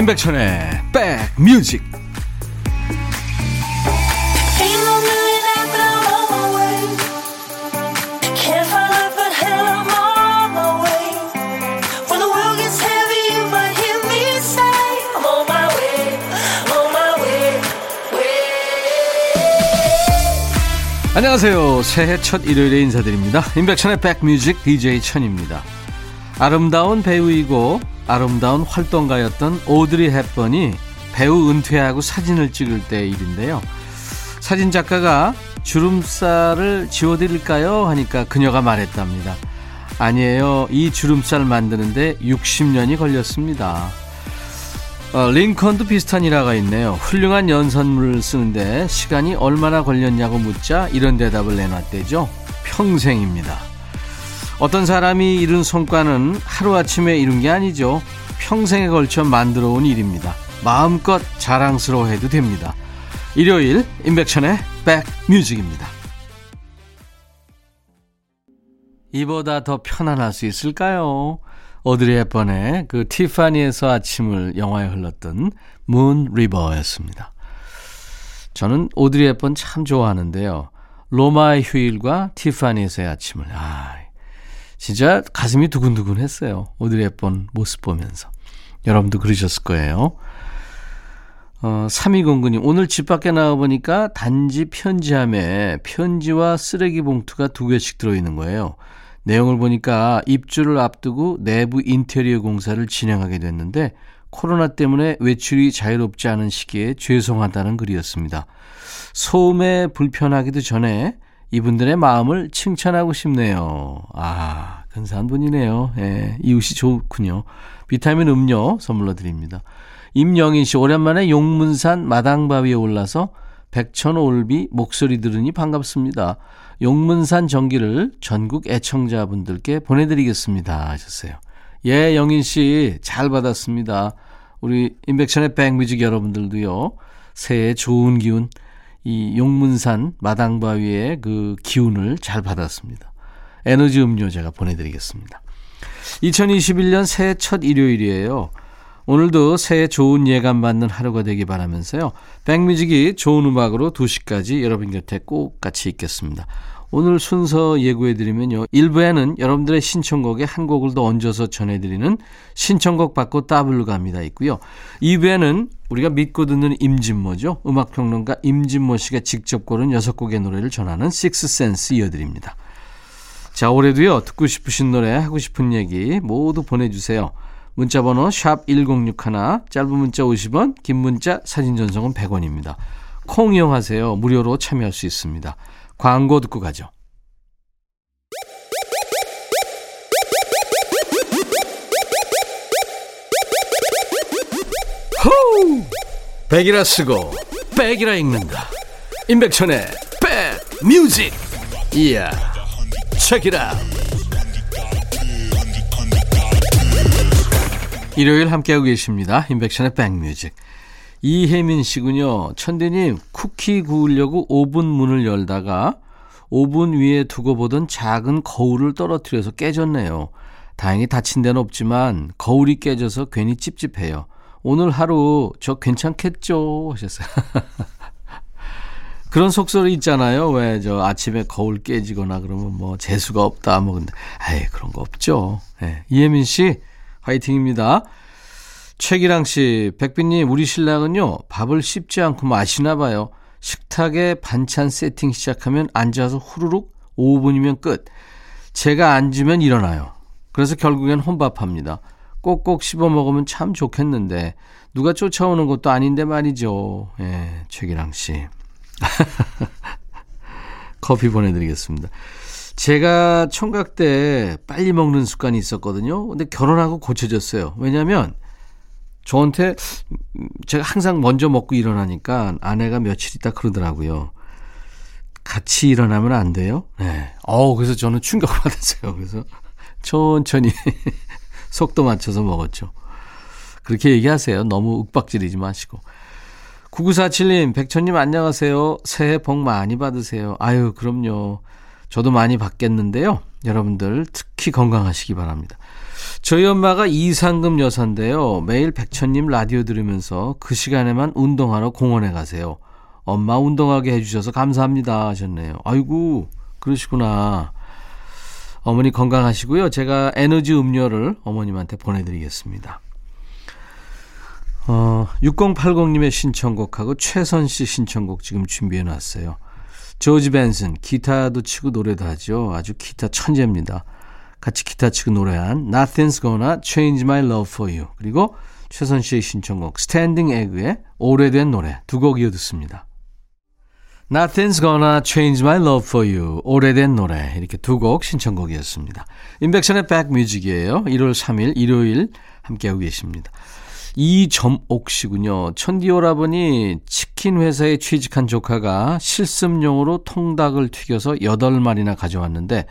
임백천의 백뮤직. 안녕하세요. 새해 첫 일요일에 인사드립니다. 임백천의 백뮤직 DJ 천입니다. 아름다운 배우이고 아름다운 활동가였던 오드리 헵번이 배우 은퇴하고 사진을 찍을 때 일인데요. 사진 작가가 주름살을 지워드릴까요? 하니까 그녀가 말했답니다. 아니에요. 이 주름살 만드는데 60년이 걸렸습니다. 어, 링컨도 비슷한 일화가 있네요. 훌륭한 연산물을 쓰는데 시간이 얼마나 걸렸냐고 묻자 이런 대답을 내놨대죠. 평생입니다. 어떤 사람이 이룬 성과는 하루아침에 이룬 게 아니죠. 평생에 걸쳐 만들어 온 일입니다. 마음껏 자랑스러워해도 됩니다. 일요일 임백천의 백뮤직입니다. 이보다 더 편안할 수 있을까요? 오드리 헵번의 그 티파니에서 아침을 영화에 흘렀던 문 리버였습니다. 저는 오드리 헵번 참 좋아하는데요. 로마의 휴일과 티파니에서의 아침을 아 진짜 가슴이 두근두근 했어요. 오드리 헵번 모습 보면서. 여러분도 그러셨을 거예요. 어, 3209님, 오늘 집 밖에 나와보니까 단지 편지함에 편지와 쓰레기 봉투가 두 개씩 들어있는 거예요. 내용을 보니까 입주를 앞두고 내부 인테리어 공사를 진행하게 됐는데 코로나 때문에 외출이 자유롭지 않은 시기에 죄송하다는 글이었습니다. 소음에 불편하기도 전에 이분들의 마음을 칭찬하고 싶네요. 아, 근사한 분이네요. 예, 이웃이 좋군요. 비타민 음료 선물로 드립니다. 임영인 씨, 오랜만에 용문산 마당바위에 올라서 백천올비 목소리 들으니 반갑습니다. 용문산 전기를 전국 애청자분들께 보내드리겠습니다. 하셨어요. 예, 영인 씨, 잘 받았습니다. 우리 인백천의 백뮤직 여러분들도요, 새해 좋은 기운 이 용문산 마당바위의 그 기운을 잘 받았습니다. 에너지 음료 제가 보내드리겠습니다. 2021년 새해 첫 일요일이에요. 오늘도 새해 좋은 예감 받는 하루가 되기 바라면서요. 백뮤직이 좋은 음악으로 2시까지 여러분 곁에 꼭 같이 있겠습니다. 오늘 순서 예고해드리면요. 1부에는 여러분들의 신청곡에 한 곡을 더 얹어서 전해드리는 신청곡 받고 따블로 갑니다 있고요. 2부에는 우리가 믿고 듣는 임진모죠. 음악평론가 임진모 씨가 직접 고른 6곡의 노래를 전하는 식스센스 이어드립니다. 자, 올해도요. 듣고 싶으신 노래, 하고 싶은 얘기 모두 보내주세요. 문자번호 샵 1061, 짧은 문자 50원, 긴 문자 사진 전송은 100원입니다. 콩 이용하세요. 무료로 참여할 수 있습니다. 광고 듣고 가죠. 호우! 백이라 쓰고 백이라 읽는다. 임백천의 백 뮤직. 이야. 책이라. 일요일 함께하고 계십니다. 임백천의 백뮤직. 이혜민 씨군요. 천대님, 쿠키 구우려고 오븐 문을 열다가 오븐 위에 두고 보던 작은 거울을 떨어뜨려서 깨졌네요. 다행히 다친 데는 없지만 거울이 깨져서 괜히 찝찝해요. 오늘 하루 저 괜찮겠죠? 하셨어요. 그런 속설이 있잖아요. 왜 저 아침에 거울 깨지거나 그러면 뭐 재수가 없다 뭐 근데 아예 그런 거 없죠. 네. 이혜민 씨 화이팅입니다. 최기랑 씨, 백빈님, 우리 신랑은요, 밥을 씹지 않고 마시나 봐요. 식탁에 반찬 세팅 시작하면 앉아서 후루룩 5분이면 끝. 제가 앉으면 일어나요. 그래서 결국엔 혼밥합니다. 꼭꼭 씹어 먹으면 참 좋겠는데, 누가 쫓아오는 것도 아닌데 말이죠. 예, 최기랑 씨. 커피 보내드리겠습니다. 제가 총각 때 빨리 먹는 습관이 있었거든요. 근데 결혼하고 고쳐졌어요. 왜냐면, 저한테 제가 항상 먼저 먹고 일어나니까 아내가 며칠 있다 그러더라고요. 같이 일어나면 안 돼요? 네. 어우, 그래서 저는 충격받았어요. 그래서 천천히 속도 맞춰서 먹었죠. 그렇게 얘기하세요. 너무 윽박지르지 마시고. 9947님, 백천님 안녕하세요. 새해 복 많이 받으세요. 아유, 그럼요. 저도 많이 받겠는데요. 여러분들 특히 건강하시기 바랍니다. 저희 엄마가 이상금 여사인데요. 매일 백천님 라디오 들으면서 그 시간에만 운동하러 공원에 가세요. 엄마 운동하게 해주셔서 감사합니다 하셨네요. 아이고 그러시구나. 어머니 건강하시고요. 제가 에너지 음료를 어머님한테 보내드리겠습니다. 어, 6080님의 신청곡하고 최선 씨 신청곡 지금 준비해 놨어요. 조지 벤슨, 기타도 치고 노래도 하죠. 아주 기타 천재입니다. 같이 기타 치고 노래한 Nothing's Gonna Change My Love For You. 그리고 최선 씨의 신청곡 Standing Egg의 오래된 노래 두 곡 이어 듣습니다. Nothing's Gonna Change My Love For You. 오래된 노래 이렇게 두 곡 신청곡이었습니다. 인백션의 백뮤직이에요. 1월 3일 일요일 함께하고 계십니다. 이점옥 씨군요. 천디오라버니 치킨 회사에 취직한 조카가 실습용으로 통닭을 튀겨서 8마리나 가져왔는데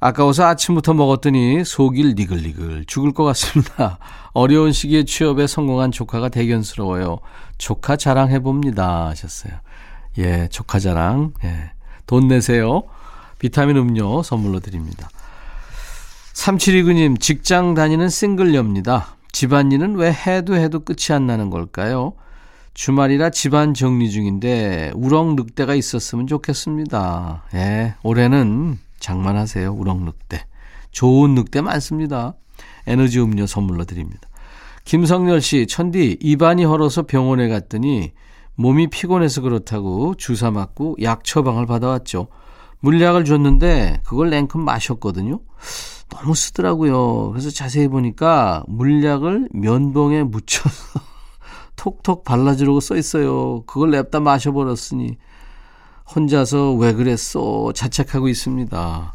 아까워서 아침부터 먹었더니 속일 니글니글 죽을 것 같습니다. 어려운 시기에 취업에 성공한 조카가 대견스러워요. 조카 자랑해봅니다. 하셨어요. 예, 조카 자랑. 예. 돈 내세요. 비타민 음료 선물로 드립니다. 3729님, 직장 다니는 싱글녀입니다. 집안일은 왜 해도 해도 끝이 안 나는 걸까요? 주말이라 집안 정리 중인데 우렁 늑대가 있었으면 좋겠습니다. 예, 올해는 장만하세요. 우렁 늑대. 좋은 늑대 많습니다. 에너지 음료 선물로 드립니다. 김성열 씨, 천디, 입안이 헐어서 병원에 갔더니 몸이 피곤해서 그렇다고 주사 맞고 약 처방을 받아왔죠. 물약을 줬는데 그걸 냉큼 마셨거든요. 너무 쓰더라고요. 그래서 자세히 보니까 물약을 면봉에 묻혀서 톡톡 발라주라고 써 있어요. 그걸 냅다 마셔버렸으니 혼자서 왜 그랬어 자책하고 있습니다.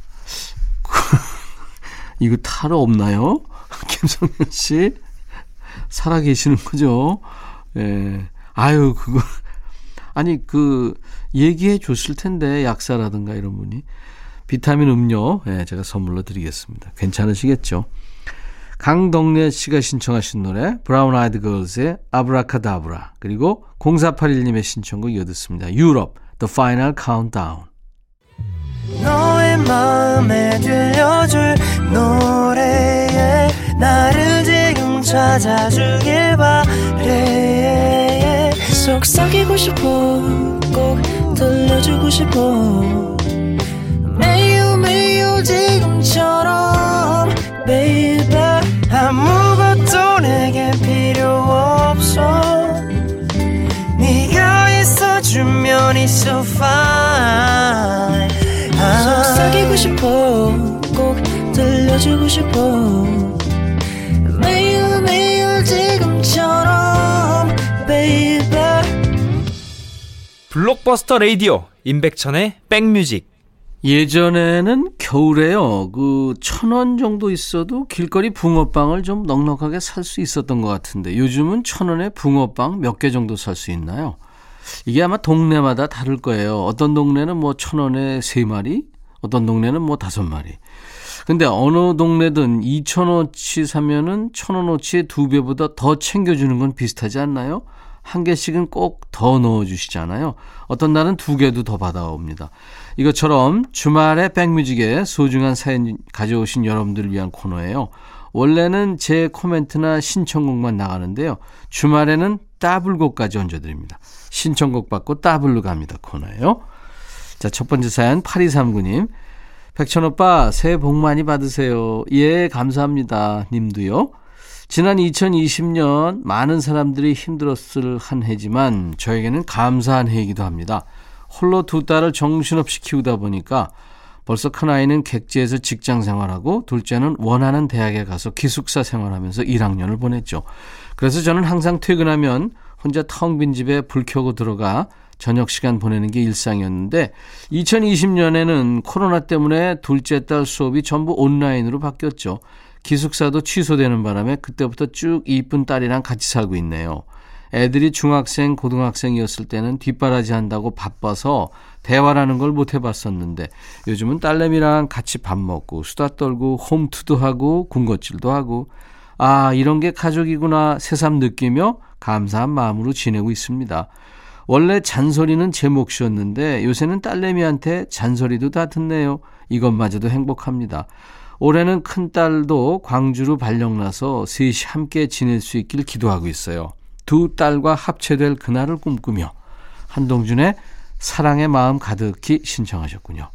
이거 타러 없나요? 김성현 씨 살아 계시는 거죠? 예. 아유 그거 아니 그 얘기해 줬을 텐데 약사라든가 이런 분이 비타민 음료 예, 제가 선물로 드리겠습니다. 괜찮으시겠죠? 강덕래 씨가 신청하신 노래 브라운 아이드 걸스의 아브라카다브라 그리고 0481님의 신청곡 이어듣습니다. 유럽 The Final Countdown. 너의 마음에 들려줄 노래에 나를 지금 찾아주길 바래. 속삭이고 싶어 꼭 들려주고 싶어. 지금처럼 baby 아무 있어주면 있어 fine. 속삭이고 싶어 꼭 들려주고 싶어. 매일 매일 지금처럼 baby. 블록버스터 레이디오 임백천의 백뮤직. 예전에는 겨울에요. 그 천 원 정도 있어도 길거리 붕어빵을 좀 넉넉하게 살 수 있었던 것 같은데 요즘은 천 원에 붕어빵 몇 개 정도 살 수 있나요? 이게 아마 동네마다 다를 거예요. 어떤 동네는 뭐 천 원에 세 마리, 어떤 동네는 뭐 다섯 마리. 근데 어느 동네든 2천원치 사면은 천원어치의 두 배보다 더 챙겨주는 건 비슷하지 않나요? 한 개씩은 꼭 더 넣어주시잖아요. 어떤 날은 두 개도 더 받아옵니다. 이것처럼 주말에 백뮤직에 소중한 사연 가져오신 여러분들을 위한 코너예요. 원래는 제 코멘트나 신청곡만 나가는데요. 주말에는 따블곡까지 얹어드립니다. 신청곡 받고 따블로 갑니다. 코너예요. 자, 첫 번째 사연 8239님. 백천오빠 새해 복 많이 받으세요. 예, 감사합니다. 님도요. 지난 2020년 많은 사람들이 힘들었을 한 해지만 저에게는 감사한 해이기도 합니다. 홀로 두 딸을 정신없이 키우다 보니까 벌써 큰아이는 객지에서 직장 생활하고 둘째는 원하는 대학에 가서 기숙사 생활하면서 1학년을 보냈죠. 그래서 저는 항상 퇴근하면 혼자 텅 빈 집에 불 켜고 들어가 저녁 시간 보내는 게 일상이었는데 2020년에는 코로나 때문에 둘째 딸 수업이 전부 온라인으로 바뀌었죠. 기숙사도 취소되는 바람에 그때부터 쭉 이쁜 딸이랑 같이 살고 있네요. 애들이 중학생, 고등학생이었을 때는 뒷바라지 한다고 바빠서 대화라는 걸 못 해봤었는데 요즘은 딸내미랑 같이 밥 먹고 수다 떨고 홈투도 하고 군것질도 하고 아 이런 게 가족이구나 새삼 느끼며 감사한 마음으로 지내고 있습니다. 원래 잔소리는 제 몫이었는데 요새는 딸내미한테 잔소리도 다 듣네요. 이것마저도 행복합니다. 올해는 큰딸도 광주로 발령나서 셋이 함께 지낼 수 있길 기도하고 있어요. 두 딸과 합체될 그날을 꿈꾸며 한동준의 사랑의 마음 가득히 신청하셨군요.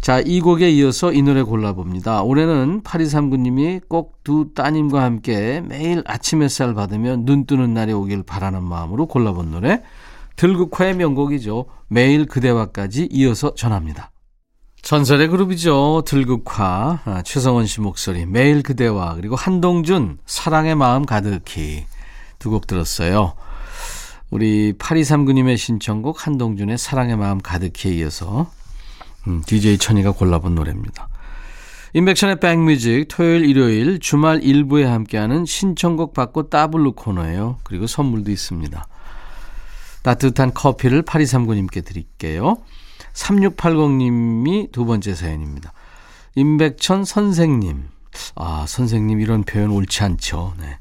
자, 이 곡에 이어서 이 노래 골라봅니다. 올해는 8239님이 꼭 두 따님과 함께 매일 아침 햇살 받으며 눈 뜨는 날이 오길 바라는 마음으로 골라본 노래. 들국화의 명곡이죠. 매일 그대와까지 이어서 전합니다. 전설의 그룹이죠. 들국화. 아, 최성원 씨 목소리. 매일 그대와 그리고 한동준 사랑의 마음 가득히 두 곡 들었어요. 우리 8239님의 신청곡 한동준의 사랑의 마음 가득히에 이어서 음, DJ 천이가 골라본 노래입니다. 인백션의 백뮤직 토요일 일요일 주말 일부에 함께하는 신청곡 받고 따블루 코너예요. 그리고 선물도 있습니다. 따뜻한 커피를 8239님께 드릴게요. 3680님이 두 번째 사연입니다. 임백천 선생님. 아, 선생님 이런 표현 옳지 않죠. 네.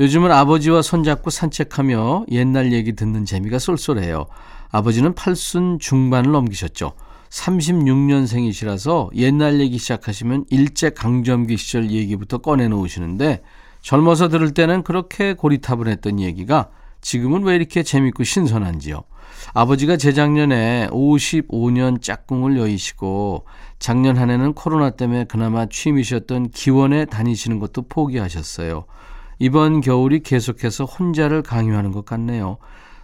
요즘은 아버지와 손잡고 산책하며 옛날 얘기 듣는 재미가 쏠쏠해요. 아버지는 팔순 중반을 넘기셨죠. 36년생이시라서 옛날 얘기 시작하시면 일제 강점기 시절 얘기부터 꺼내 놓으시는데 젊어서 들을 때는 그렇게 고리탑을 했던 얘기가 지금은 왜 이렇게 재밌고 신선한지요. 아버지가 재작년에 55년 짝꿍을 여의시고 작년 한 해는 코로나 때문에 그나마 취미셨던 기원에 다니시는 것도 포기하셨어요. 이번 겨울이 계속해서 혼자를 강요하는 것 같네요.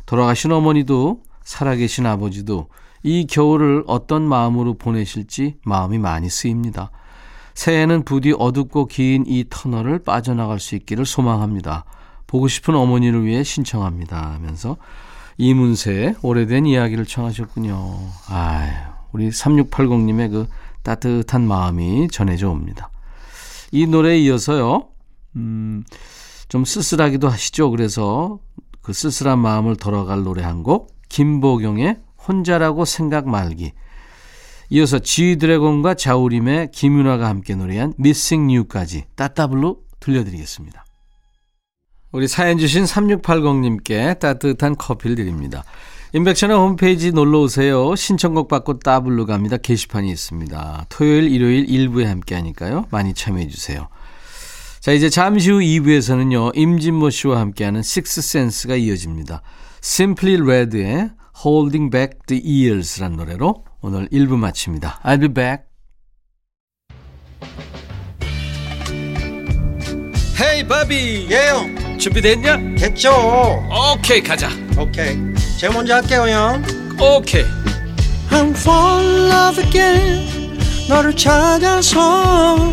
돌아가신 어머니도 살아계신 아버지도 이 겨울을 어떤 마음으로 보내실지 마음이 많이 쓰입니다. 새해에는 부디 어둡고 긴 이 터널을 빠져나갈 수 있기를 소망합니다. 보고 싶은 어머니를 위해 신청합니다. 하면서 이문세의 오래된 이야기를 청하셨군요. 아유, 우리 3680님의 그 따뜻한 마음이 전해져 옵니다. 이 노래에 이어서요, 음, 좀 쓸쓸하기도 하시죠. 그래서 그 쓸쓸한 마음을 덜어갈 노래 한 곡, 김보경의 혼자라고 생각 말기. 이어서 지드래곤과 자우림의 김윤아가 함께 노래한 Missing You까지 따따블로 들려드리겠습니다. 우리 사연 주신 3680님께 따뜻한 커피를 드립니다. 인백션의 홈페이지 놀러 오세요. 신청곡 받고 따블로 갑니다. 게시판이 있습니다. 토요일, 일요일 일부에 함께 하니까요. 많이 참여해 주세요. 자, 이제 잠시 후 2부에서는요, 임진모 씨와 함께하는 식스센스가 이어집니다. Simply Red의 Holding Back the Years란 노래로 오늘 1부 마칩니다. I'll be back. 헤이 바비 예영 준비됐냐? 됐죠 오케이 가자 오케이 제가 먼저 할게요 형 오케이 I'm fall in love again 너를 찾아서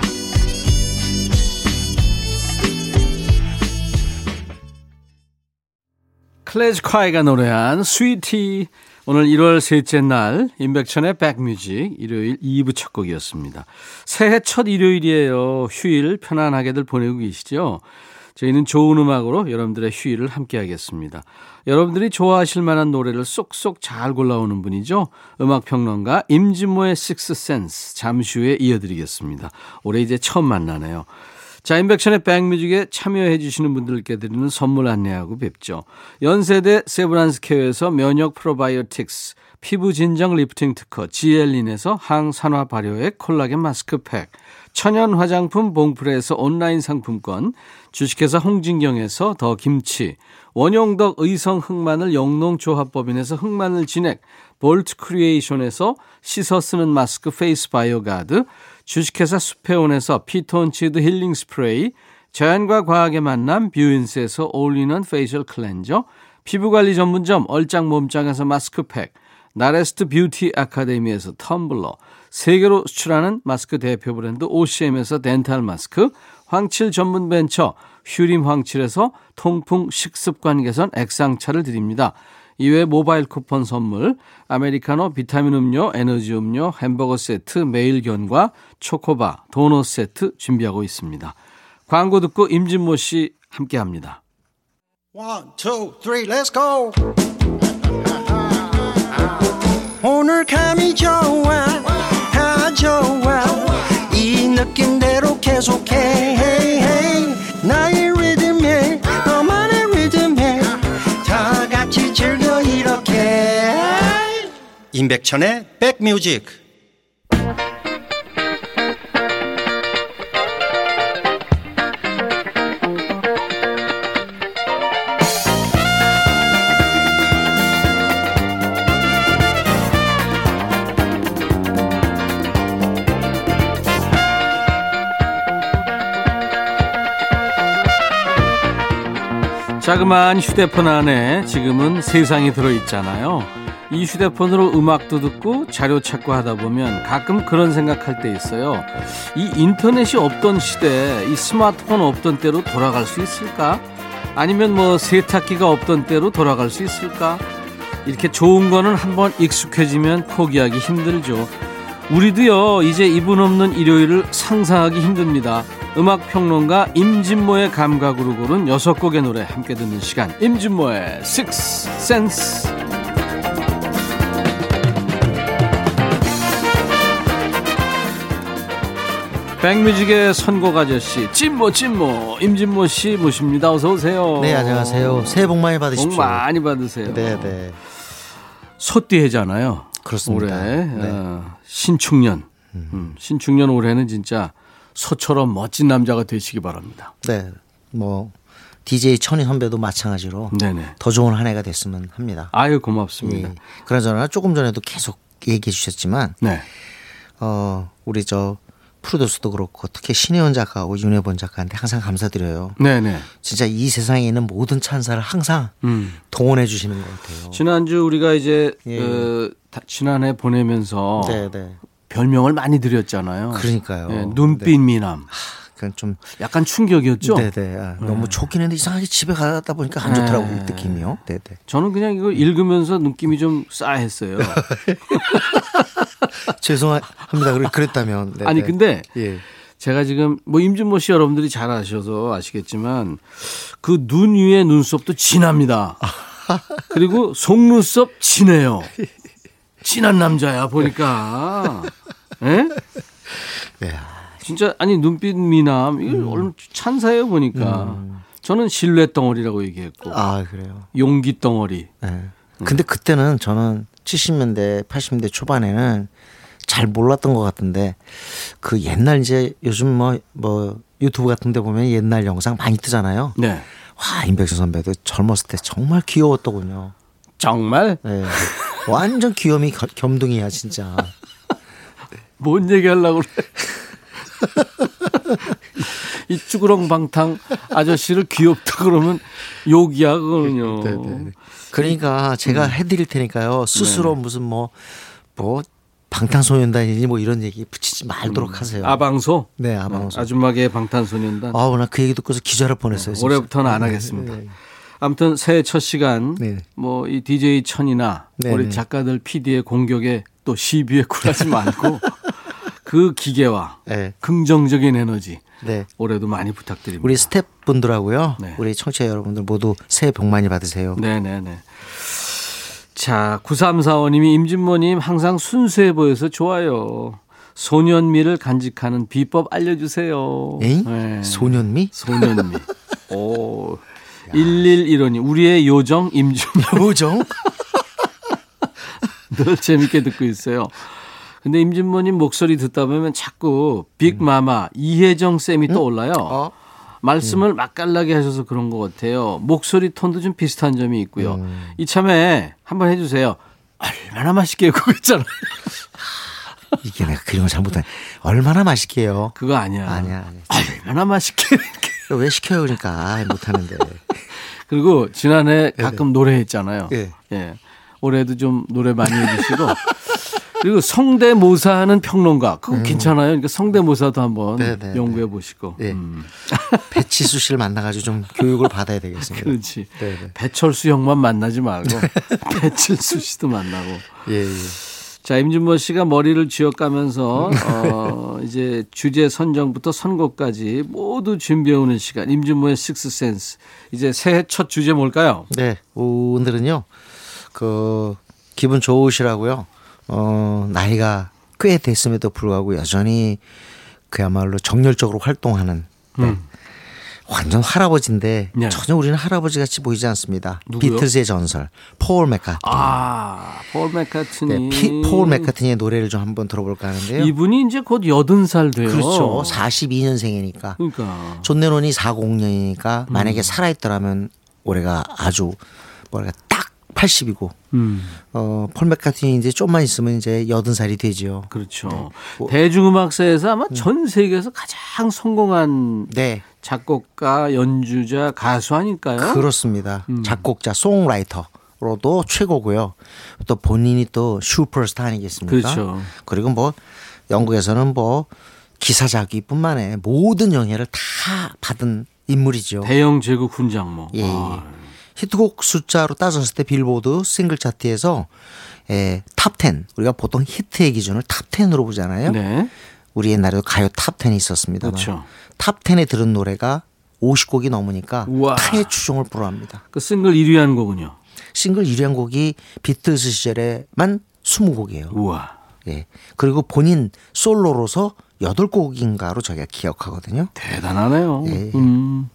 클래즈 콰이가 노래한 스위티 오늘 1월 셋째 날 임백천의 백뮤직 일요일 2부 첫 곡이었습니다. 새해 첫 일요일이에요. 휴일 편안하게들 보내고 계시죠? 저희는 좋은 음악으로 여러분들의 휴일을 함께 하겠습니다. 여러분들이 좋아하실 만한 노래를 쏙쏙 잘 골라오는 분이죠. 음악평론가 임진모의 식스센스 잠시 후에 이어드리겠습니다. 올해 이제 처음 만나네요. 자, 임백천의 백뮤직에 참여해 주시는 분들께 드리는 선물 안내하고 뵙죠. 연세대 세브란스케어에서 면역 프로바이오틱스, 피부 진정 리프팅 특허 지엘린에서 항산화 발효액 콜라겐 마스크팩, 천연 화장품 봉프레에서 온라인 상품권, 주식회사 홍진경에서 더 김치, 원용덕 의성 흑마늘 영농조합법인에서 흑마늘 진액, 볼트 크리에이션에서 씻어 쓰는 마스크 페이스 바이오 가드, 주식회사 수페온에서 피톤치드 힐링 스프레이, 자연과 과학의 만남 뷰인스에서 올리는 페이셜 클렌저, 피부관리 전문점 얼짱 몸짱에서 마스크팩, 나레스트 뷰티 아카데미에서 텀블러, 세계로 수출하는 마스크 대표 브랜드 OCM에서 덴탈 마스크, 황칠 전문 벤처 휴림 황칠에서 통풍 식습관 개선 액상차를 드립니다. 이외 모바일 쿠폰 선물, 아메리카노 비타민 음료, 에너지 음료, 햄버거 세트, 매일 견과 초코바, 도넛 세트 준비하고 있습니다. 광고 듣고 임진모 씨 함께 합니다. One, two, three, let's go. 오늘 감이 좋아, 다 좋아. 이 느낌대로 계속해. 임백천의 백뮤직. 자그마한 휴대폰 안에 지금은 세상이 들어있잖아요. 이 휴대폰으로 음악도 듣고 자료 찾고 하다 보면 가끔 그런 생각할 때 있어요. 이 인터넷이 없던 시대, 이 스마트폰 없던 때로 돌아갈 수 있을까? 아니면 뭐 세탁기가 없던 때로 돌아갈 수 있을까? 이렇게 좋은 거는 한번 익숙해지면 포기하기 힘들죠. 우리도요, 이제 이분 없는 일요일을 상상하기 힘듭니다. 음악 평론가 임진모의 감각으로 고른 여섯 곡의 노래 함께 듣는 시간. 임진모의 Six Sense. 백뮤직의 선곡 아저씨 찐모 찐모 임진모 씨 모십니다. 어서 오세요. 네, 안녕하세요. 새해 복 많이 받으십시오. 복 많이 받으세요. 네, 네. 소띠해잖아요. 그렇습니다. 올해 네. 어, 신축년. 음, 신축년 올해는 진짜 소처럼 멋진 남자가 되시기 바랍니다. 네. 뭐 DJ 천희 선배도 마찬가지로 네네. 더 좋은 한 해가 됐으면 합니다. 아유 고맙습니다. 예. 그러저나 조금 전에도 계속 얘기해 주셨지만 네. 어, 우리 저 프로듀서도 그렇고 특히 신혜원 작가하고 윤혜본 작가한테 항상 감사드려요. 네네. 진짜 이 세상에 있는 모든 찬사를 항상 음. 동원해 주시는 것 같아요. 지난주 우리가 이제 예. 그 다- 지난해 보내면서 네, 네. 별명을 많이 드렸잖아요. 그러니까요. 예, 눈빛 미남. 그건 좀 약간 충격이었죠. 네, 네. 아, 너무 좋긴 했는데 이상하게 집에 가다 보니까 안 좋더라고 요 네. 느낌이요. 네, 네. 저는 그냥 이거 읽으면서 느낌이 좀 싸했어요. 죄송합니다. 그랬다면. 네, 아니 네. 근데 예. 제가 지금 뭐 임준모 씨 여러분들이 잘 아셔서 아시겠지만 그 눈 위에 눈썹도 진합니다. 그리고 속눈썹 진해요. 진한 남자야 보니까. 예? 네. 진짜 아니 눈빛 미남 음. 이거 얼마 찬사예요 보니까. 저는 신뢰 덩어리라고 얘기했고 아 그래요. 용기 덩어리. 네. 근데 그때는 저는 70년대, 80년대 초반에는 잘 몰랐던 것 같은데 그 옛날 이제 요즘 뭐뭐 유튜브 같은 데 보면 옛날 영상 많이 뜨잖아요. 네. 와 임백수 선배도 젊었을 때 정말 귀여웠더군요. 정말 네. 완전 귀염이 겨- 겸둥이야 진짜. 뭔 얘기 하려고 그래. 이 쭈그렁방탕 아저씨를 귀엽다 그러면 욕이야 그거는요. 네, 그러니까 제가 해드릴 테니까요. 스스로 무슨 뭐뭐 방탄소년단이니 뭐 이런 얘기 붙이지 말도록 하세요. 아방소? 네, 아방소. 아줌마계 방탄소년단. 아우 나그 얘기 듣고서 기절할 뻔했어요. 진짜. 올해부터는 안 하겠습니다. 네. 아무튼 새해 첫 시간 네. 뭐이 DJ 천이나 네, 우리 네. 작가들 PD의 공격에 또 시비에 굴하지 말고 그 기계와 네. 긍정적인 에너지 네. 올해도 많이 부탁드립니다. 우리 스태프분들하고요. 네. 우리 청취자 여러분들 모두 새해 복 많이 받으세요. 네네네. 자, 9345님이 임진모님 항상 순수해 보여서 좋아요. 소년미를 간직하는 비법 알려주세요. 네. 소년미? 소년미. 오. 111호님, 우리의 요정 임진모. 요정? 늘 재밌게 듣고 있어요. 근데 임진모님 목소리 듣다 보면 자꾸 빅마마 이혜정 쌤이 떠올라요. 어? 말씀을 맛깔나게 하셔서 그런 것 같아요. 목소리 톤도 좀 비슷한 점이 있고요. 이참에 한번 해주세요. 얼마나 맛있게 그거있잖아요 이게 내가 그림을 잘못한. 얼마나 맛있게 해요. 그거 아니야. 아니야, 아니야. 얼마나 맛있게. 왜 시켜요 그러니까 못하는데. 그리고 지난해 가끔 노래했잖아요. 네. 예. 올해도 좀 노래 많이 해주시고. 그리고 성대모사하는 평론가 그거 괜찮아요. 그러니까 성대모사도 한번 음. 네, 네, 연구해 보시고. 네. 음, 배치수 씨를 만나가지고 좀 교육을 받아야 되겠습니다. 그렇지. 네, 네. 배철수 형만 만나지 말고 배칠수 씨도 만나고. 예, 예. 자, 임준모 씨가 머리를 쥐어가면서 어, 이제 주제 선정부터 선곡까지 모두 준비해 오는 시간. 임준모의 식스 센스. 이제 새해 첫 주제 뭘까요? 네, 오늘은요. 그 기분 좋으시라고요. 어, 나이가 꽤 됐음에도 불구하고 여전히 그야말로 정열적으로 활동하는 네. 음. 완전 할아버지인데 네. 전혀 우리는 할아버지 같이 보이지 않습니다. 누구요? 비틀즈의 전설 폴 맥카트니. 아, 폴 맥카트니. 네, 피, 폴 맥카트니의 노래를 좀 한번 들어볼까 하는데요. 이분이 이제 곧 여든 살 돼요. 그렇죠. 42년생이니까. 그러니까. 존 레논이 40년이니까 음. 만약에 살아 있더라면 올해가 아주 뭐랄까 딱 80이고 음. 어, 폴 맥카트니 이제 좀만 있으면 이제 여든 살이 되지요. 그렇죠. 뭐- 대중음악사에서 아마 전 세계에서 가장 성공한 네, 작곡가, 연주자, 가수 아닐까요? 그렇습니다. 음. 작곡자, songwriter로도 최고고요. 또 본인이 또 슈퍼스타 아니겠습니까? 그렇죠. 그리고 뭐 영국에서는 뭐 기사 작위뿐만 아니라 모든 영예를 다 받은 인물이죠. 대영 제국 훈장 뭐. 예, 예. 아, 히트곡 숫자로 따졌을 때 빌보드 싱글 차트에서 에, top 10 우리가 보통 히트의 기준을 top 10으로 보잖아요. 네. 우리 옛날에도 가요 top 10이 있었습니다만 그렇죠. top 10에 들은 노래가 50곡이 넘으니까 우와. 타의 추종을 불허합니다. 그 싱글 1위 한 곡은요. 싱글 1위한 곡이 비틀스 시절에만 20곡이에요. 우와. 예. 그리고 본인 솔로로서 8곡인가로 저희가 기억하거든요. 대단하네요. 예, 예. 음.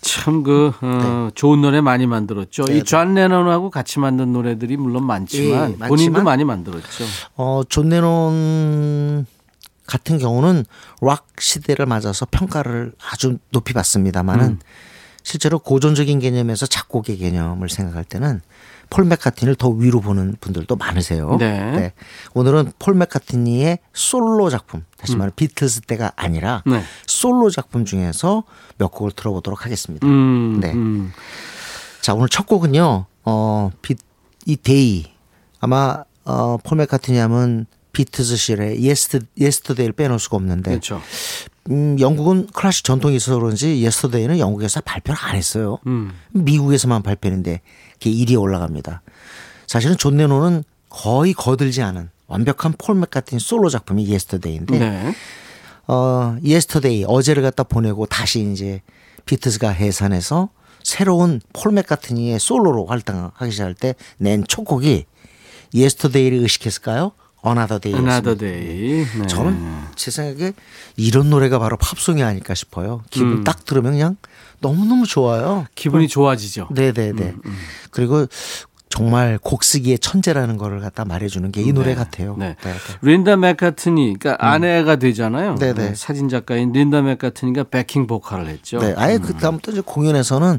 참, 그, 어, 좋은 노래 많이 만들었죠. 네, 이 존 레논하고 같이 만든 노래들이 물론 많지만, 예, 많지만 본인도 많이 만들었죠. 어, 존 레논 같은 경우는 락 시대를 맞아서 평가를 아주 높이 받습니다만은 음. 실제로 고전적인 개념에서 작곡의 개념을 생각할 때는 폴 맥카트니를 더 위로 보는 분들도 많으세요. 네. 오늘은 폴 맥카트니의 솔로 작품, 다시 말해 비틀스 때가 아니라 음. 네. 솔로 작품 중에서 몇 곡을 들어보도록 하겠습니다. 음, 네. 음. 자, 오늘 첫 곡은요. 어, 비, 이 데이. 아마 어, 폴 맥카트니 하면 비틀즈 시절의 예스트 Yesterday를 빼놓을 수가 없는데 그렇죠. 음, 영국은 클래식 전통이 있어서 그런지 Yesterday는 영국에서 발표를 안 했어요. 음. 미국에서만 발표했는데 그게 1위에 올라갑니다. 사실은 존 레논은 거의 거들지 않은 완벽한 폴 맥카트니 솔로 작품이 Yesterday인데 네. 어, Yesterday 어제를 갖다 보내고 다시 이제 비틀스가 해산해서 새로운 폴 맥카트니의 솔로로 활동하기 시작할 때 낸 첫 곡이 Yesterday를 의식했을까요? Another Day. Another Day. 네. 저는 제 생각에 이런 노래가 바로 팝송이 아닐까 싶어요. 기분 음. 딱 들으면 그냥 너무너무 좋아요. 기분이 좋아지죠. 네네네. 그리고 정말 곡 쓰기의 천재라는 거를 갖다 말해주는 게이 노래 같아요. 네. 네, 네. 린다 맥카트니, 그러니까 아내가 되잖아요. 네네. 네, 사진 작가인 린다 맥카트니가 백킹 보컬을 했죠. 네, 아예 그 다음부터 이제 공연에서는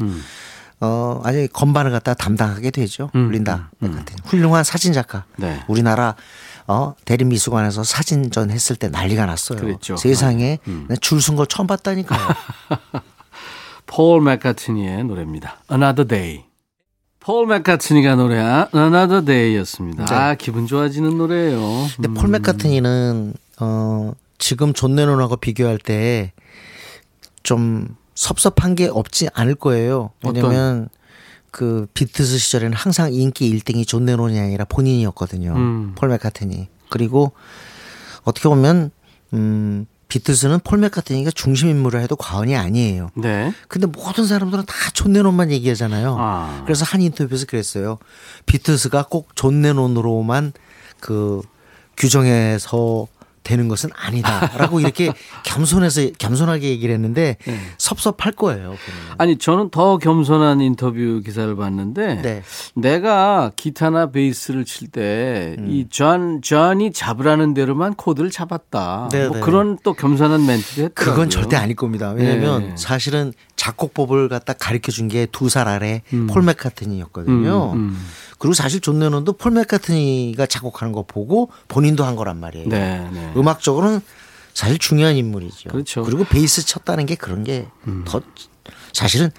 어 아예 건반을 갖다 담당하게 되죠. 음, 린다 맥카트니 훌륭한 사진 작가. 네. 우리나라 어 대림미술관에서 사진전 했을 때 난리가 났어요. 그랬죠. 세상에 음. 줄 선 거 처음 봤다니까요. 폴 맥카트니의 노래입니다. Another Day. 폴 맥카트니가 노래한 Another Day였습니다. 네. 아, 기분 좋아지는 노래예요. 근데 폴 맥카트니는 어 지금 존 레논하고 비교할 때 좀 섭섭한 게 없지 않을 거예요. 왜냐면 그 비틀스 시절에는 항상 인기 1등이 존 레논이 아니라 본인이었거든요. 음. 폴 맥카트니. 그리고 어떻게 보면 음 비틀스는 폴 맥카트니가 중심 인물을 해도 과언이 아니에요. 네. 근데 모든 사람들은 다 존 레논만 얘기하잖아요. 아. 그래서 한 인터뷰에서 그랬어요. 비틀스가 꼭 존 레논으로만 그 규정해서 되는 것은 아니다라고 이렇게 겸손해서 겸손하게 얘기를 했는데 네. 섭섭할 거예요. 보면. 아니, 저는 더 겸손한 인터뷰 기사를 봤는데 네. 내가 기타나 베이스를 칠 때 음. 이 존, 존이 잡으라는 대로만 코드를 잡았다. 네, 뭐 네. 그런 또 겸손한 멘트도. 그건 절대 아닐 겁니다. 왜냐하면 네. 사실은 작곡법을 갖다 가르쳐 준 게 두 살 아래 폴 맥카트니였거든요. 음, 음. 그리고 사실 존 레논도 폴 맥카트니가 작곡하는 거 보고 본인도 한 거란 말이에요. 네, 네. 음악적으로는 사실 중요한 인물이죠. 그렇죠. 음. 그리고 베이스 쳤다는 게 그런 게 더 사실은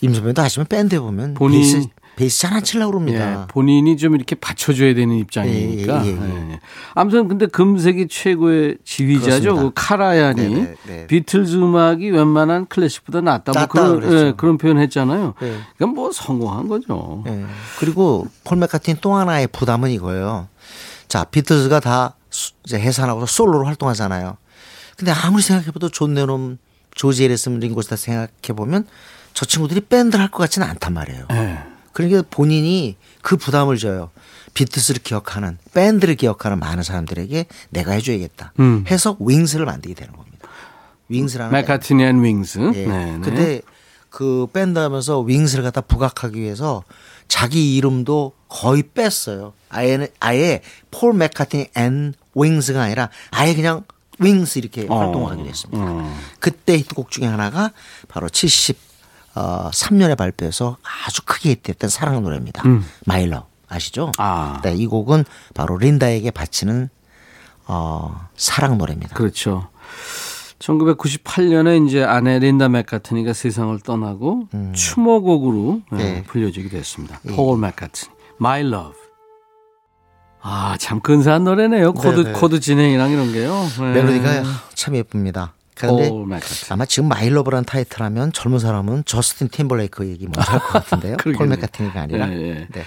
임선배도 아시면 밴드에 보면 본인- 베이스 베이스 잘 안 치려고 그럽니다. 예, 본인이 좀 이렇게 받쳐줘야 되는 입장이니까. 예, 예, 예, 예. 아무튼 근데 금세기 최고의 지휘자죠. 그 카라얀이 네, 네, 네. 비틀즈 음악이 웬만한 클래식보다 낫다. 뭐 그런 그랬죠. 예, 그런 표현 했잖아요. 네. 그러니까 뭐 성공한 거죠. 예. 그리고 폴 맥카트니 또 하나의 부담은 이거예요. 자, 비틀즈가 다 수- 이제 해산하고 솔로로 활동하잖아요. 근데 아무리 생각해봐도 존 레논, 조지 해리슨, 링고 스타 생각해보면 저 친구들이 밴드를 할 것 같지는 않단 말이에요. 예. 그러니까 본인이 그 부담을 져요. 비틀스를 기억하는 밴드를 기억하는 많은 사람들에게 내가 해줘야겠다. 음. 해서 윙스를 만들게 되는 겁니다. 윙스라는. 맥카트니 앤 윙스. 예. 네, 네. 근데 그 밴드 하면서 윙스를 갖다 부각하기 위해서 자기 이름도 거의 뺐어요. 아예 아예 폴 맥카트니 앤 윙스가 아니라 아예 그냥 윙스 이렇게 어. 활동을 하게 됐습니다. 어. 그때 히트곡 중에 하나가 바로 73년에 발표해서 아주 크게 히트했던 사랑 노래입니다. My Love 아시죠? 음. 아. 네, 이 곡은 바로 린다에게 바치는 어, 사랑 노래입니다. 그렇죠. 1998년에 이제 아내 린다 맥카트니가 세상을 떠나고 추모곡으로 예, 음. 네. 불려지게 됐습니다. 폴 맥카트니, My Love. 아, 참 근사한 노래네요. 코드 네, 네. 코드 진행이랑 이런 게요. 네. 멜로디가 참 예쁩니다. 그런데 폴 맥카트니. 아마 지금 My Love란 타이틀하면 젊은 사람은 저스틴 팀벌레이크 얘기 먼저 할 것 같은데요. 폴. 맥카트니가 아니라. 예, 예. 네.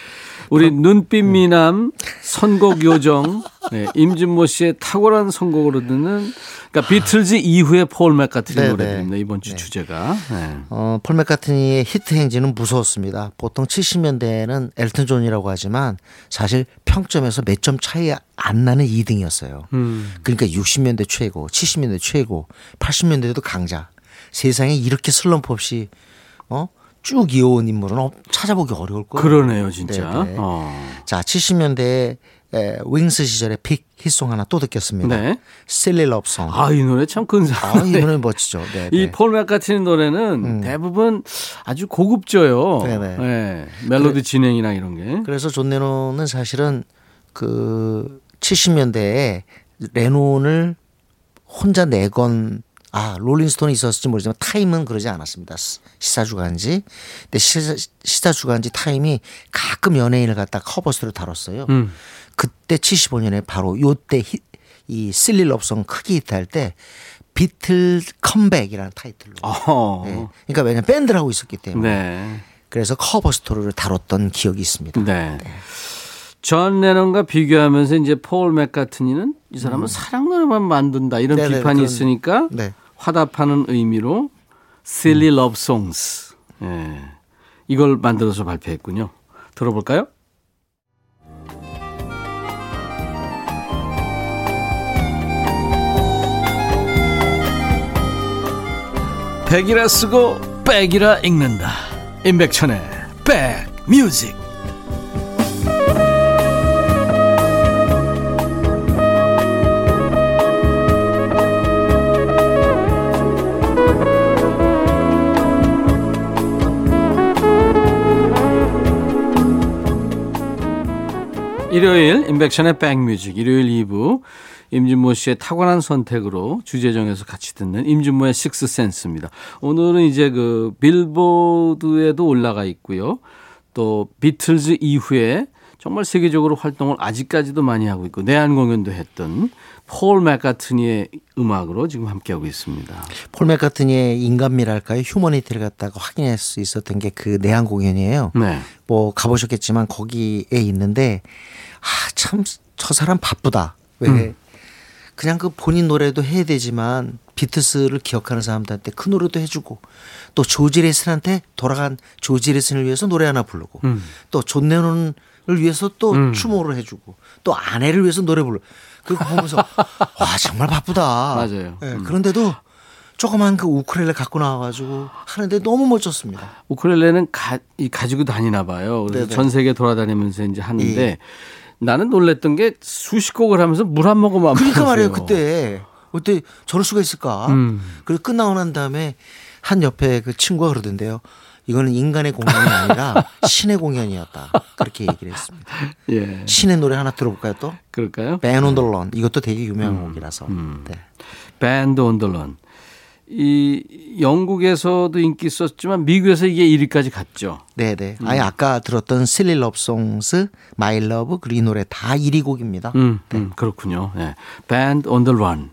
우리 눈빛 미남 선곡 요정 네, 임진모 씨의 탁월한 선곡으로 듣는 그러니까 비틀즈 이후의 폴 맥카트니 네, 노래들입니다. 네. 이번 주 주제가. 네. 어, 폴 맥카트니의 히트 행진은 무서웠습니다. 보통 70년대에는 엘튼 존이라고 하지만 사실 평점에서 몇 점 차이 안 나는 2등이었어요. 음. 그러니까 60년대 최고, 70년대 최고, 80년대도 강자. 세상에 이렇게 슬럼프 없이 어? 쭉 이어온 인물은 없- 찾아보기 어려울 거예요. 그러네요, 진짜. 네, 네. 어. 자, 70년대에 에, 윙스 시절의 빅 히트송 하나 또 듣겠습니다. 네. Silly Love Song. 아, 이 노래 참 아, 이 근사한데. 노래 멋지죠. 네, 이 네. 폴 맥카트니 노래는 대부분 아주 고급져요. 네네. 네, 멜로디 진행이나 이런 게. 그래서 존 레논은 사실은 그 70년대에 레논을 혼자 내건 아 롤링스톤이 있었을지 모르지만 타임은 그러지 않았습니다. 시- 시사주간지. 근데 시사, 시사 주간지 타임이 가끔 연예인을 갖다 커버스토리로 다뤘어요. 음. 그때 75년에 바로 요때 히- 이 Silly Love Song 크게 히트할 때 비틀 컴백이라는 타이틀로. 어. 네. 그러니까 왜냐면 밴드를 하고 있었기 때문에. 네. 그래서 커버 스토리를 다뤘던 기억이 있습니다. 네. 존 레논과 비교하면서 이제 폴 맥카트니는 이 사람은 사랑 노래만 만든다 이런 음. 네네, 비판이 그런- 있으니까 네. 화답하는 의미로 Silly Love Songs 예. 이걸 만들어서 발표했군요. 들어볼까요? 백이라 쓰고 백이라 읽는다. 임백천의 백뮤직. 일요일 임백천의 백뮤직 일요일 2부 임진모 씨의 탁월한 선택으로 주제 정해서 같이 듣는 임진모의 식스센스입니다. 오늘은 이제 그 빌보드에도 올라가 있고요. 또 비틀즈 이후에 정말 세계적으로 활동을 아직까지도 많이 하고 있고 내한 공연도 했던 폴 맥카트니의 음악으로 지금 함께하고 있습니다. 폴 맥카트니의 인간미랄까요? 휴머니티를 갖다가 확인할 수 있었던 게 그 내한 공연이에요. 네. 뭐 가보셨겠지만 거기에 있는데 아 참 저 사람 바쁘다. 왜 음. 그냥 그 본인 노래도 해야 되지만 비틀스를 기억하는 사람들한테 그 노래도 해주고 또 조지 해리슨한테 돌아간 조지 해리슨을 위해서 노래 하나 부르고 음. 또 존 레논을 위해서 또 추모를 해주고 또 아내를 위해서 노래 부르. 그거 보면서 와 정말 바쁘다. 맞아요. 예, 음. 그런데도 조그만 그 우크렐레 갖고 나와가지고 하는데 너무 멋졌습니다. 우크렐레는 가, 이 가지고 다니나 봐요. 그래서 네네. 전 세계 돌아다니면서 이제 하는데 예. 나는 놀랬던 게 수십 곡을 하면서 물 한 모금 안 그러니까 말이에요. 그때 그때 저럴 수가 있을까? 음. 그리고 끝나고 난 다음에 한 옆에 그 친구가 그러던데요. 이거는 인간의 공연이 아니라 신의 공연이었다. 그렇게 얘기를 했습니다. 예. 신의 노래 하나 들어볼까요 또? 그럴까요? Ben on the Lawn. 이것도 되게 유명한 음. 곡이라서. 네. 밴드 온더런. 이 영국에서도 인기 있었지만 미국에서 이게 1위까지 갔죠. 네네. 아예 아까 들었던 Silly Love Songs, My Love 그리고 이 노래 다 1위 곡입니다. 음, 음 그렇군요. 예. Band on the Run.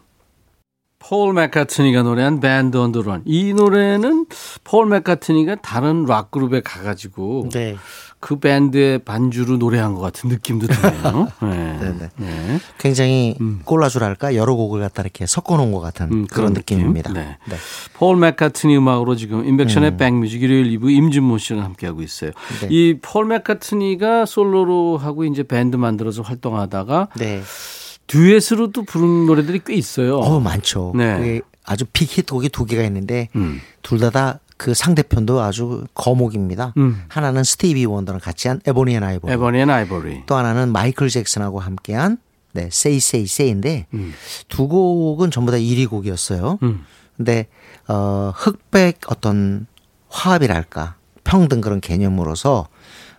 폴 맥카트니가 노래한 Band on the Run. 이 노래는 폴 맥카트니가 다른 락 그룹에 가가지고 네. 그 밴드의 반주로 노래한 것 같은 느낌도 드네요. 네. 네. 굉장히 꼴라주랄까 여러 곡을 갖다 이렇게 섞어놓은 것 같은 음, 그런 느낌. 느낌입니다. 네. 네. 폴 맥카트니 음악으로 지금 임백천의 백뮤직 일요일 2부 임진모 씨랑 함께하고 있어요. 네. 이폴 맥카트니가 솔로로 하고 이제 밴드 만들어서 활동하다가 네. 듀엣으로도 부른 노래들이 꽤 있어요. 어 많죠. 네. 아주 빅히트 곡이 두 개가 있는데 음. 둘다다 그 상대편도 아주 거목입니다. 음. 하나는 스티비 원더랑 같이 한 Ebony and Ivory. Ebony and Ivory. 또 하나는 마이클 잭슨하고 함께한 네, Say Say Say인데 음. 두 곡은 전부 다 1위 곡이었어요. 음. 근데 어 흑백 어떤 화합이랄까 평등 그런 개념으로서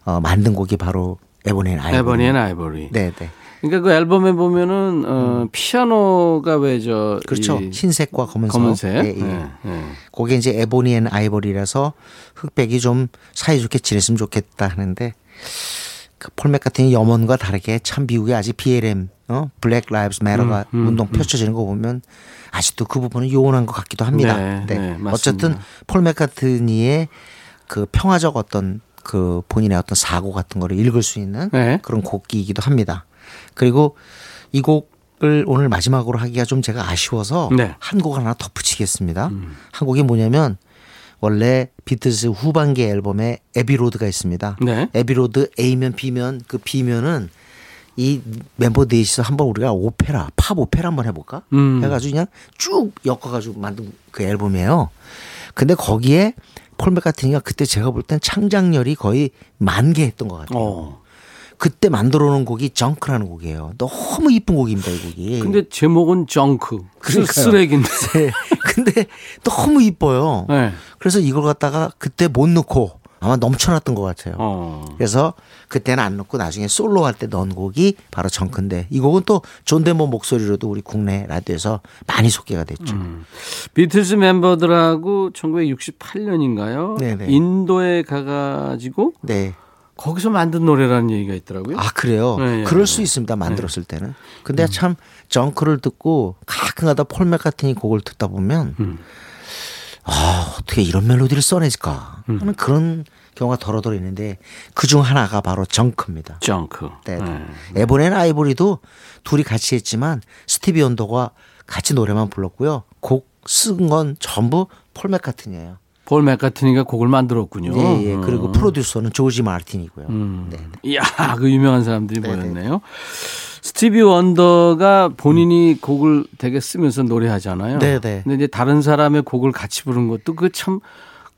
어 만든 곡이 바로 Ebony and Ivory. Ebony and Ivory. 네, 네. 그러니까 그 앨범에 보면은 어 피아노가 왜저 음. 그렇죠. 흰색과 검은색. 검은색. 예, 예. 네, 네. 그게 이제 Ebony and Ivory라서 흑백이 좀 사이좋게 지냈으면 좋겠다 하는데 그폴 맥카트니 염원과 다르게 참 미국의 아직 BLM 어 Black Lives Matter가 음, 운동 펼쳐지는 거 보면 아직도 그 부분은 요원한 것 같기도 합니다. 네, 네, 맞습니다. 어쨌든 폴 맥카트니의 그 평화적 어떤 그 본인의 어떤 사고 같은 거를 읽을 수 있는 네. 그런 곡이기도 합니다. 그리고 이 곡을 오늘 마지막으로 하기가 좀 제가 아쉬워서 네. 음. 한곡 하나 덧붙이겠습니다. 한 곡이 뭐냐면 원래 비틀즈 후반기 앨범에 Abbey Road가 있습니다. 네. Abbey Road A면 B면 그 B면은 이 멤버 넷이서 한번 우리가 오페라 팝 오페라 한번 해볼까? 음. 해가지고 그냥 쭉 엮어가지고 만든 그 앨범이에요. 근데 거기에 폴 맥카트니가 그때 제가 볼 땐 창작열이 거의 만개했던 것 같아요. 어. 그때 만들어 놓은 곡이 정크라는 곡이에요. 너무 이쁜 곡입니다, 이 곡이. 근데 제목은 정크. 그러니까요. 쓰레기인데. 네. 근데 너무 이뻐요. 네. 그래서 이걸 갖다가 그때 못 넣고 아마 넘쳐났던 것 같아요. 어. 그래서 그때는 안 넣고 나중에 솔로 할 때 넣은 곡이 바로 정크인데 이 곡은 또존 데몬 목소리로도 우리 국내 라디오에서 많이 소개가 됐죠. 음. 비틀즈 멤버들하고 1968년인가요? 네네. 인도에 가가지고 네. 거기서 만든 노래라는 얘기가 있더라고요. 아 그래요. 네, 네, 그럴 네. 수 있습니다. 만들었을 때는. 근데 참 정크를 듣고 가끔가다 폴 맥카트니 곡을 듣다 보면 음. 아 어떻게 이런 멜로디를 써내질까 음. 하는 그런 경우가 더러더러 있는데 그중 하나가 바로 Junk입니다. Junk. 네. 네. Ebony and Ivory도 둘이 같이 했지만 스티비 원더가 같이 노래만 불렀고요. 곡 쓴 건 전부 폴 맥카트니예요. 폴 맥카트니가 곡을 만들었군요. 예, 예. 음. 그리고 프로듀서는 조지 마틴이고요. 음. 네. 이야, 그 유명한 사람들이 네네. 모였네요. 스티비 원더가 본인이 곡을 되게 쓰면서 노래하잖아요. 네 네. 근데 이제 다른 사람의 곡을 같이 부른 것도 그 참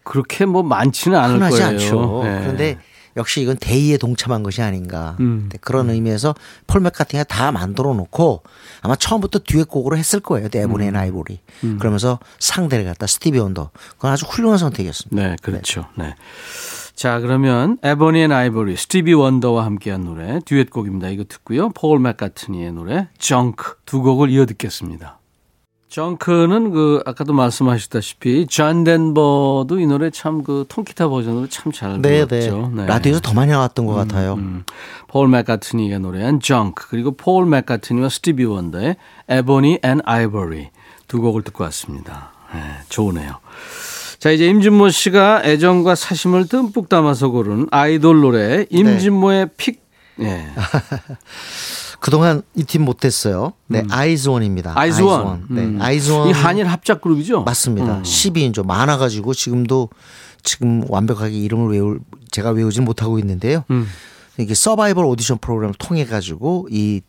그렇게 뭐 많지는 않을 거예요. 않죠. 네. 그런데 역시 이건 대의에 동참한 것이 아닌가. 음. 네, 그런 의미에서 폴 맥카트니가 다 만들어 놓고 아마 처음부터 듀엣곡으로 했을 거예요. 음. Ebony and Ivory. 그러면서 상대를 갖다 스티비 원더. 그건 아주 훌륭한 선택이었습니다. 네, 그렇죠. 네. 자, 그러면 Ebony and Ivory, 스티비 원더와 함께한 노래 듀엣곡입니다. 이거 듣고요. 폴 맥카트니의 노래 Junk 두 곡을 이어 듣겠습니다. Junk는 그 아까도 말씀하셨다시피 존 덴버도 이 노래 참 그 통기타 버전으로 참잘 네, 네. 불렀죠. 네. 라디오에서 더 많이 나왔던 것 같아요. 음, 폴 맥카트니가 노래한 Junk 그리고 폴 맥카트니와 스티비 원더의 Ebony and Ivory 두 곡을 듣고 왔습니다. 네, 좋으네요. 자 이제 임진모 씨가 애정과 사심을 듬뿍 담아서 고른 아이돌 노래 임진모의 pick. 예. 그동안 이 팀 못했어요. 네, 아이즈원입니다. 음. 아이즈원. 네, 음. 아이즈원. 이 한일 합작 그룹이죠? 맞습니다. 음. 12인조 많아가지고 지금도 지금 완벽하게 이름을 외울 제가 외우진 못하고 있는데요. 음. 이게 서바이벌 오디션 프로그램을 통해 가지고 이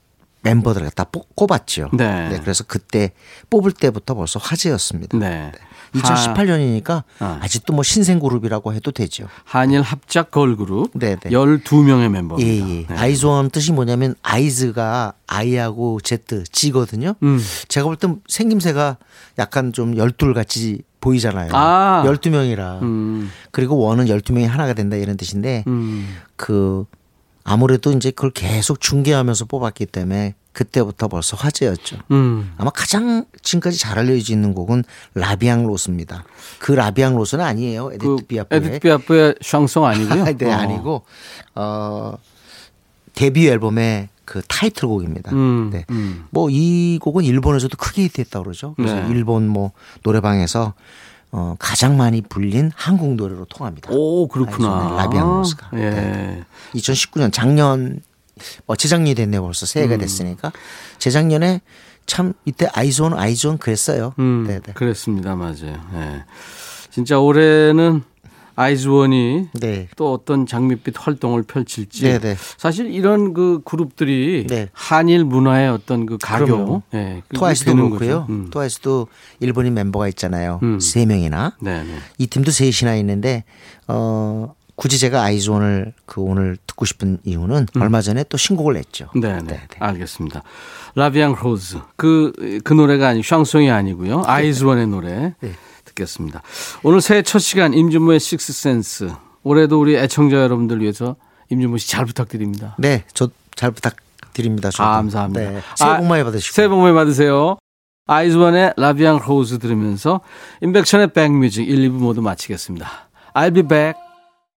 멤버들을 갖다 뽑- 꼽았죠. 네. 그래서 그때 뽑을 때부터 벌써 화제였습니다. 네. 2018년이니까 아. 아직도 뭐 신생 그룹이라고 해도 되죠. 한일 합작 걸그룹 네, 네. 12명의 예, 멤버입니다. 예. 네. 아이즈원 뜻이 뭐냐면 아이즈가 아이하고 제트 지거든요. 음. 제가 볼 땐 생김새가 약간 좀 열둘 같이 보이잖아요. 아. 12명이라. 음. 그리고 one은 12명이 하나가 된다 이런 뜻인데 음. 그 아무래도 이제 그걸 계속 중계하면서 뽑았기 때문에 그때부터 벌써 화제였죠. 음. 아마 가장 지금까지 잘 알려져 있는 곡은 La Vie en Rose입니다. 그 La Vie en Rose는 아니에요. 에디트 그 피아프의. 에디트 피아프의 샹송 아니고요? 네, 어. 아니고 어 데뷔 앨범에 그 타이틀곡입니다. 음, 네. 음. 뭐이 곡은 일본에서도 크게 히트했다고 그러죠. 그래서 네. 일본 뭐 노래방에서 어 가장 많이 불린 한국 노래로 통합니다. 오, 그렇구나. 라비앙 로스가. 예. 네. 2019년 작년 어 재작년이 됐네요 벌써 새해가 음. 됐으니까 재작년에 참 이때 아이즈원 아이즈원 그랬어요. 음, 네, 네. 그랬습니다. 맞아요. 예. 진짜 올해는 아이즈원이 네. 또 어떤 장밋빛 활동을 펼칠지. 네, 네. 사실 이런 그 그룹들이 네. 한일 문화의 어떤 그 가교. 예, 그게 트와이스도 그렇고요. 음. 트와이스도 일본인 멤버가 있잖아요. 음. 세 명이나. 네, 네. 이 팀도 셋이나 있는데 어 굳이 제가 아이즈원을 그 오늘 듣고 싶은 이유는 얼마 전에 또 신곡을 냈죠. 음. 네, 네. 알겠습니다. La Vie en Rose. 그, 그 노래가 아니, 샹송이 아니고요. 아이즈원의 노래 네. 듣겠습니다. 오늘 새해 첫 시간 임진모의 Six Sense. 올해도 우리 애청자 여러분들 위해서 임진모 씨 잘 부탁드립니다. 네, 저 잘 부탁드립니다. 저도. 감사합니다. 네, 새해 복 많이 아, 받으시고. 새해 복 많이 받으세요. 아이즈원의 La Vie en Rose 들으면서 임백천의 백뮤직 1, 2부 모두 마치겠습니다. I'll be back.